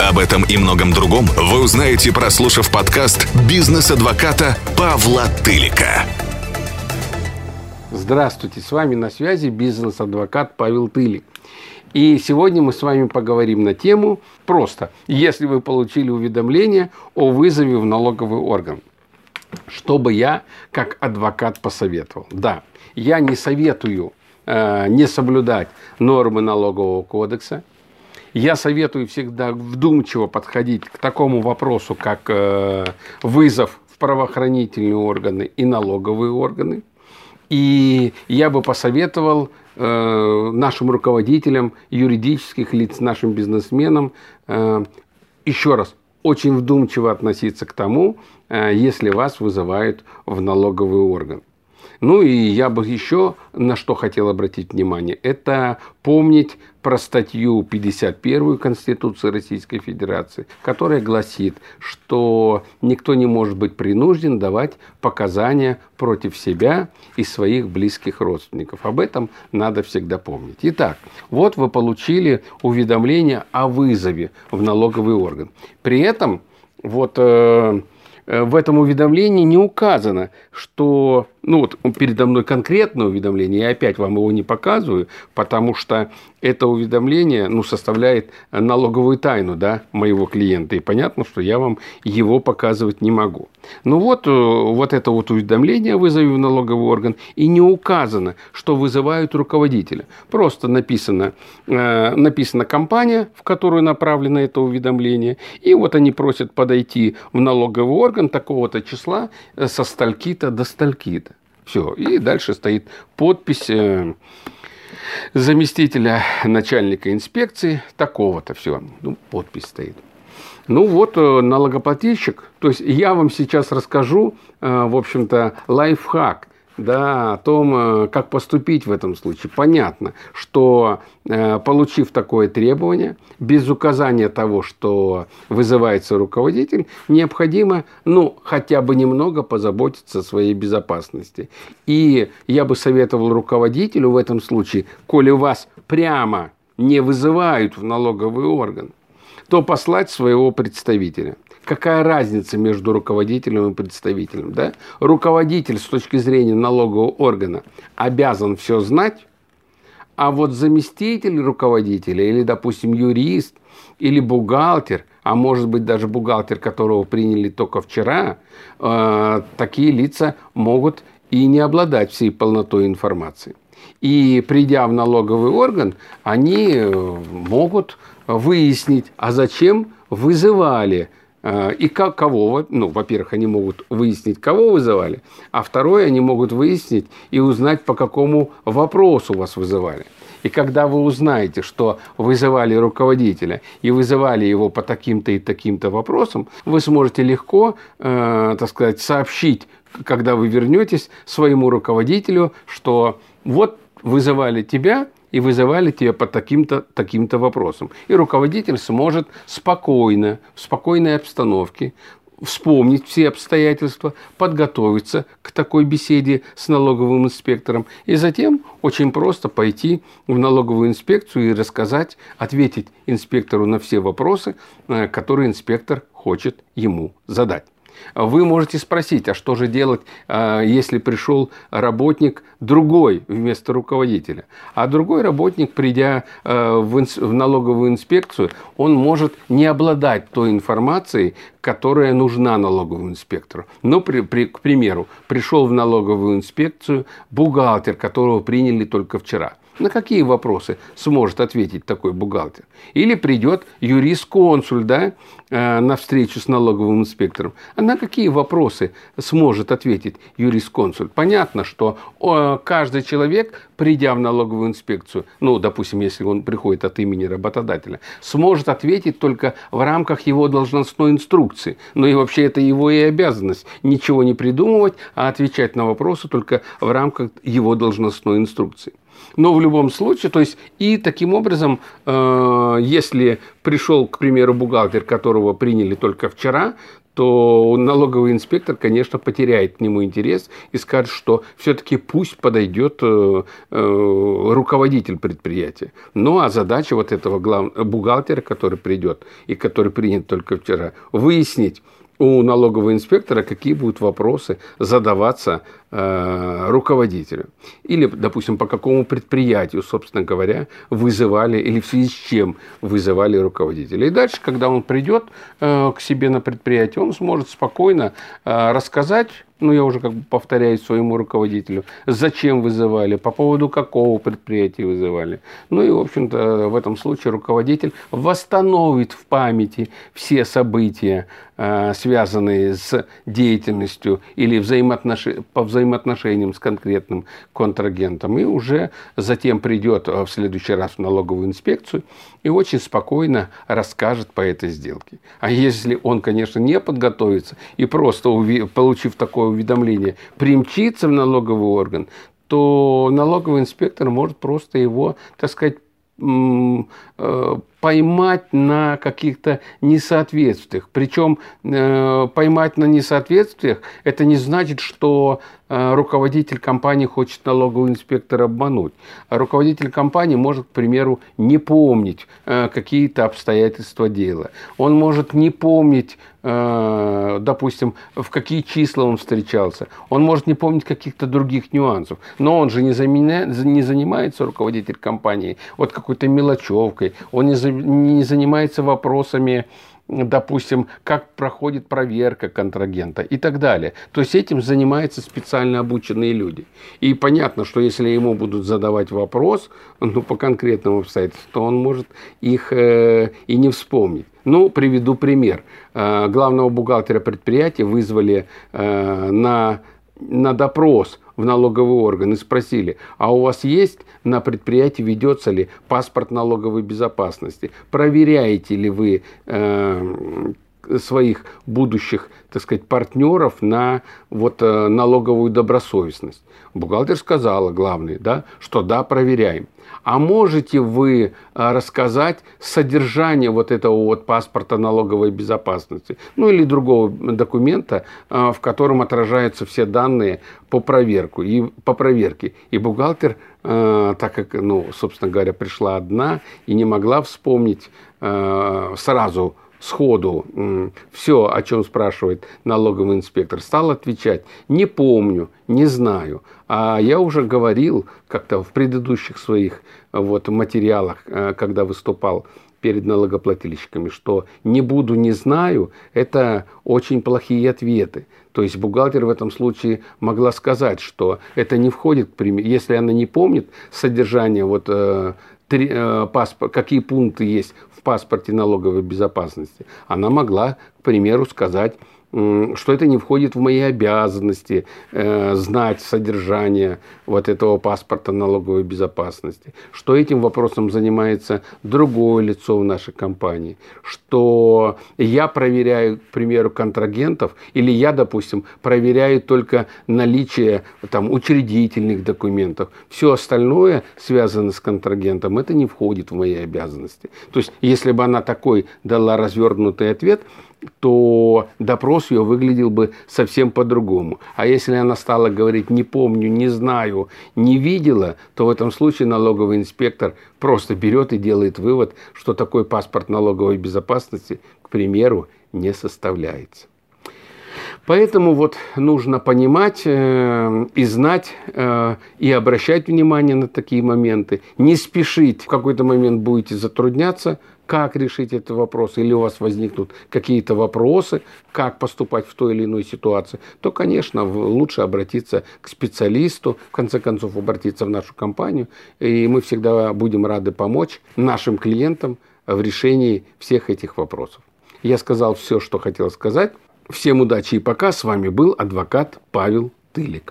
Об этом и многом другом вы узнаете, прослушав подкаст «Бизнес-адвоката» Павла Тылика. Здравствуйте, с вами на связи бизнес-адвокат Павел Тылик. И сегодня мы с вами поговорим на тему просто, если вы получили уведомление о вызове в налоговый орган. Что бы я как адвокат посоветовал? Да, я не советую э, не соблюдать нормы налогового кодекса, я советую всегда вдумчиво подходить к такому вопросу, как э, вызов в правоохранительные органы и налоговые органы. И я бы посоветовал э, нашим руководителям юридических лиц, нашим бизнесменам э, еще раз очень вдумчиво относиться к тому, если вас вызывают в налоговый орган. Ну и я бы еще на что хотел обратить внимание, это помнить про статью 51 Конституции Российской Федерации, которая гласит, что никто не может быть принужден давать показания против себя и своих близких родственников. Об этом надо всегда помнить. Итак, вот вы получили уведомление о вызове в налоговый орган. При этом вот э, Э, в этом уведомлении не указано, что, ну вот передо мной конкретное уведомление, я опять вам его не показываю, потому что это уведомление ну, составляет налоговую тайну да, моего клиента, и понятно, что я вам его показывать не могу. Ну вот, э, вот это вот уведомление вызови в налоговый орган, и не указано, что вызывают руководителя. Просто написано, э, написана компания, в которую направлено это уведомление, и вот они просят подойти в налоговый орган такого-то числа э, со стальки-то до стальки-то. Все, и дальше стоит подпись заместителя начальника инспекции. Такого-то, все, ну, подпись стоит. Ну вот э, налогоплательщик, то есть я вам сейчас расскажу, э, в общем-то, лайфхак, да, о том, э, как поступить в этом случае. Понятно, что получив такое требование, без указания того, что вызывается руководитель, необходимо, ну, хотя бы немного позаботиться о своей безопасности. И я бы советовал руководителю в этом случае, коли вас прямо не вызывают в налоговый орган – то послать своего представителя. Какая разница между руководителем и представителем? Да? Руководитель с точки зрения налогового органа обязан все знать, а вот заместитель руководителя или, допустим, юрист или бухгалтер, а может быть даже бухгалтер, которого приняли только вчера, э, такие лица могут и не обладать всей полнотой информации. И придя в налоговый орган, они э, могут выяснить, а зачем вызывали и как, кого, ну, во-первых, они могут выяснить, кого вызывали, а второе, они могут выяснить и узнать, по какому вопросу вас вызывали. И когда вы узнаете, что вызывали руководителя и вызывали его по таким-то и таким-то вопросам, вы сможете легко, э, так сказать, сообщить, когда вы вернетесь своему руководителю, что вот вызывали тебя, и вызывали тебя по таким-то таким вопросам. И руководитель сможет спокойно, в спокойной обстановке вспомнить все обстоятельства, подготовиться к такой беседе с налоговым инспектором и затем очень просто пойти в налоговую инспекцию и рассказать, ответить инспектору на все вопросы, э, которые инспектор хочет ему задать. Вы можете спросить, а что же делать, а, если пришел работник другой вместо руководителя? А другой работник, придя а, в налоговую инспекцию, он может не обладать той информацией, которая нужна налоговому инспектору. Но, при, при, к примеру, пришел в налоговую инспекцию бухгалтер, которого приняли только вчера – На какие вопросы сможет ответить такой бухгалтер? Или придет юрист-консуль да, э, на встречу с налоговым инспектором. А на какие вопросы сможет ответить юрист-консуль? Понятно, что каждый человек, придя в налоговую инспекцию, ну, допустим, если он приходит от имени работодателя, сможет ответить только в рамках его должностной инструкции. Но и вообще это его и обязанность. Ничего не придумывать, а отвечать на вопросы только в рамках его должностной инструкции. Но в любом случае, то есть и таким образом, э, если пришел, к примеру, бухгалтер, которого приняли только вчера, то налоговый инспектор, конечно, потеряет к нему интерес и скажет, что все-таки пусть подойдет э, э, руководитель предприятия. Ну а задача вот этого глав... бухгалтера, который придет и который принят только вчера, выяснить, у налогового инспектора какие будут вопросы задаваться руководителю. Или, допустим, по какому предприятию, собственно говоря, вызывали или в связи с чем вызывали руководителя. И дальше, когда он придет э, к себе на предприятие, он сможет спокойно э, рассказать ну, я уже как бы повторяюсь своему руководителю, зачем вызывали, по поводу какого предприятия вызывали. Ну и, в общем-то, в этом случае руководитель восстановит в памяти все события, э, связанные с деятельностью или взаимоотнош... по взаимоотношениям с конкретным контрагентом, и уже затем придет в следующий раз в налоговую инспекцию и очень спокойно расскажет по этой сделке. А если он, конечно, не подготовится и просто получив такое уведомление, примчится в налоговый орган, то налоговый инспектор может просто его, так сказать, э, поймать на каких-то несоответствиях. Причем э, поймать на несоответствиях это не значит, что э, руководитель компании хочет налогового инспектора обмануть. Руководитель компании может, к примеру, не помнить э, какие-то обстоятельства дела. Он может не помнить, э, допустим, в какие числа он встречался. Он может не помнить каких-то других нюансов. Но он же не, заменя... не занимается руководитель компании вот какой-то мелочевкой. Он не, не занимается вопросами допустим, как проходит проверка контрагента и так далее. То есть этим занимаются специально обученные люди. И понятно, что если ему будут задавать вопрос ну, по конкретному обстоятельству, то он может их э, и не вспомнить. Ну, приведу пример. Э, главного бухгалтера предприятия вызвали э, на, на допрос в налоговый орган и спросили, а у вас есть на предприятии, ведется ли паспорт налоговой безопасности? Проверяете ли вы э, своих будущих, так сказать, партнеров на вот э, налоговую добросовестность. Бухгалтер сказала, главный, да, что да, проверяем. А можете вы э, рассказать содержание вот этого вот паспорта налоговой безопасности, ну или другого документа, э, в котором отражаются все данные по проверку и по проверке. И бухгалтер, так как, ну, собственно говоря, пришла одна и не могла вспомнить сразу сходу все, о чем спрашивает налоговый инспектор, стал отвечать, не помню, не знаю. А я уже говорил как-то в предыдущих своих вот, материалах, э, когда выступал перед налогоплательщиками, что не буду, не знаю, это очень плохие ответы. То есть бухгалтер в этом случае могла сказать, что это не входит, если она не помнит содержание вот, э, три, э, паспорт, какие пункты есть в паспорте налоговой безопасности, она могла, к примеру, сказать что это не входит в мои обязанности э, знать содержание вот этого паспорта налоговой безопасности, что этим вопросом занимается другое лицо в нашей компании, что я проверяю, к примеру, контрагентов, или я, допустим, проверяю только наличие там, учредительных документов. Все остальное, связанное с контрагентом, это не входит в мои обязанности. То есть, если бы она такой дала развернутый ответ, то допрос ее выглядел бы совсем по-другому. А если она стала говорить «не помню», «не знаю», «не видела», то в этом случае налоговый инспектор просто берет и делает вывод, что такой паспорт налоговой безопасности, к примеру, не составляется. Поэтому вот нужно понимать э, и знать, э, и обращать внимание на такие моменты. Не спешить, в какой-то момент будете затрудняться – как решить этот вопрос, или у вас возникнут какие-то вопросы, как поступать в той или иной ситуации, то, конечно, лучше обратиться к специалисту, в конце концов, обратиться в нашу компанию, и мы всегда будем рады помочь нашим клиентам в решении всех этих вопросов. Я сказал все, что хотел сказать. Всем удачи и пока. С вами был адвокат Павел Тылик.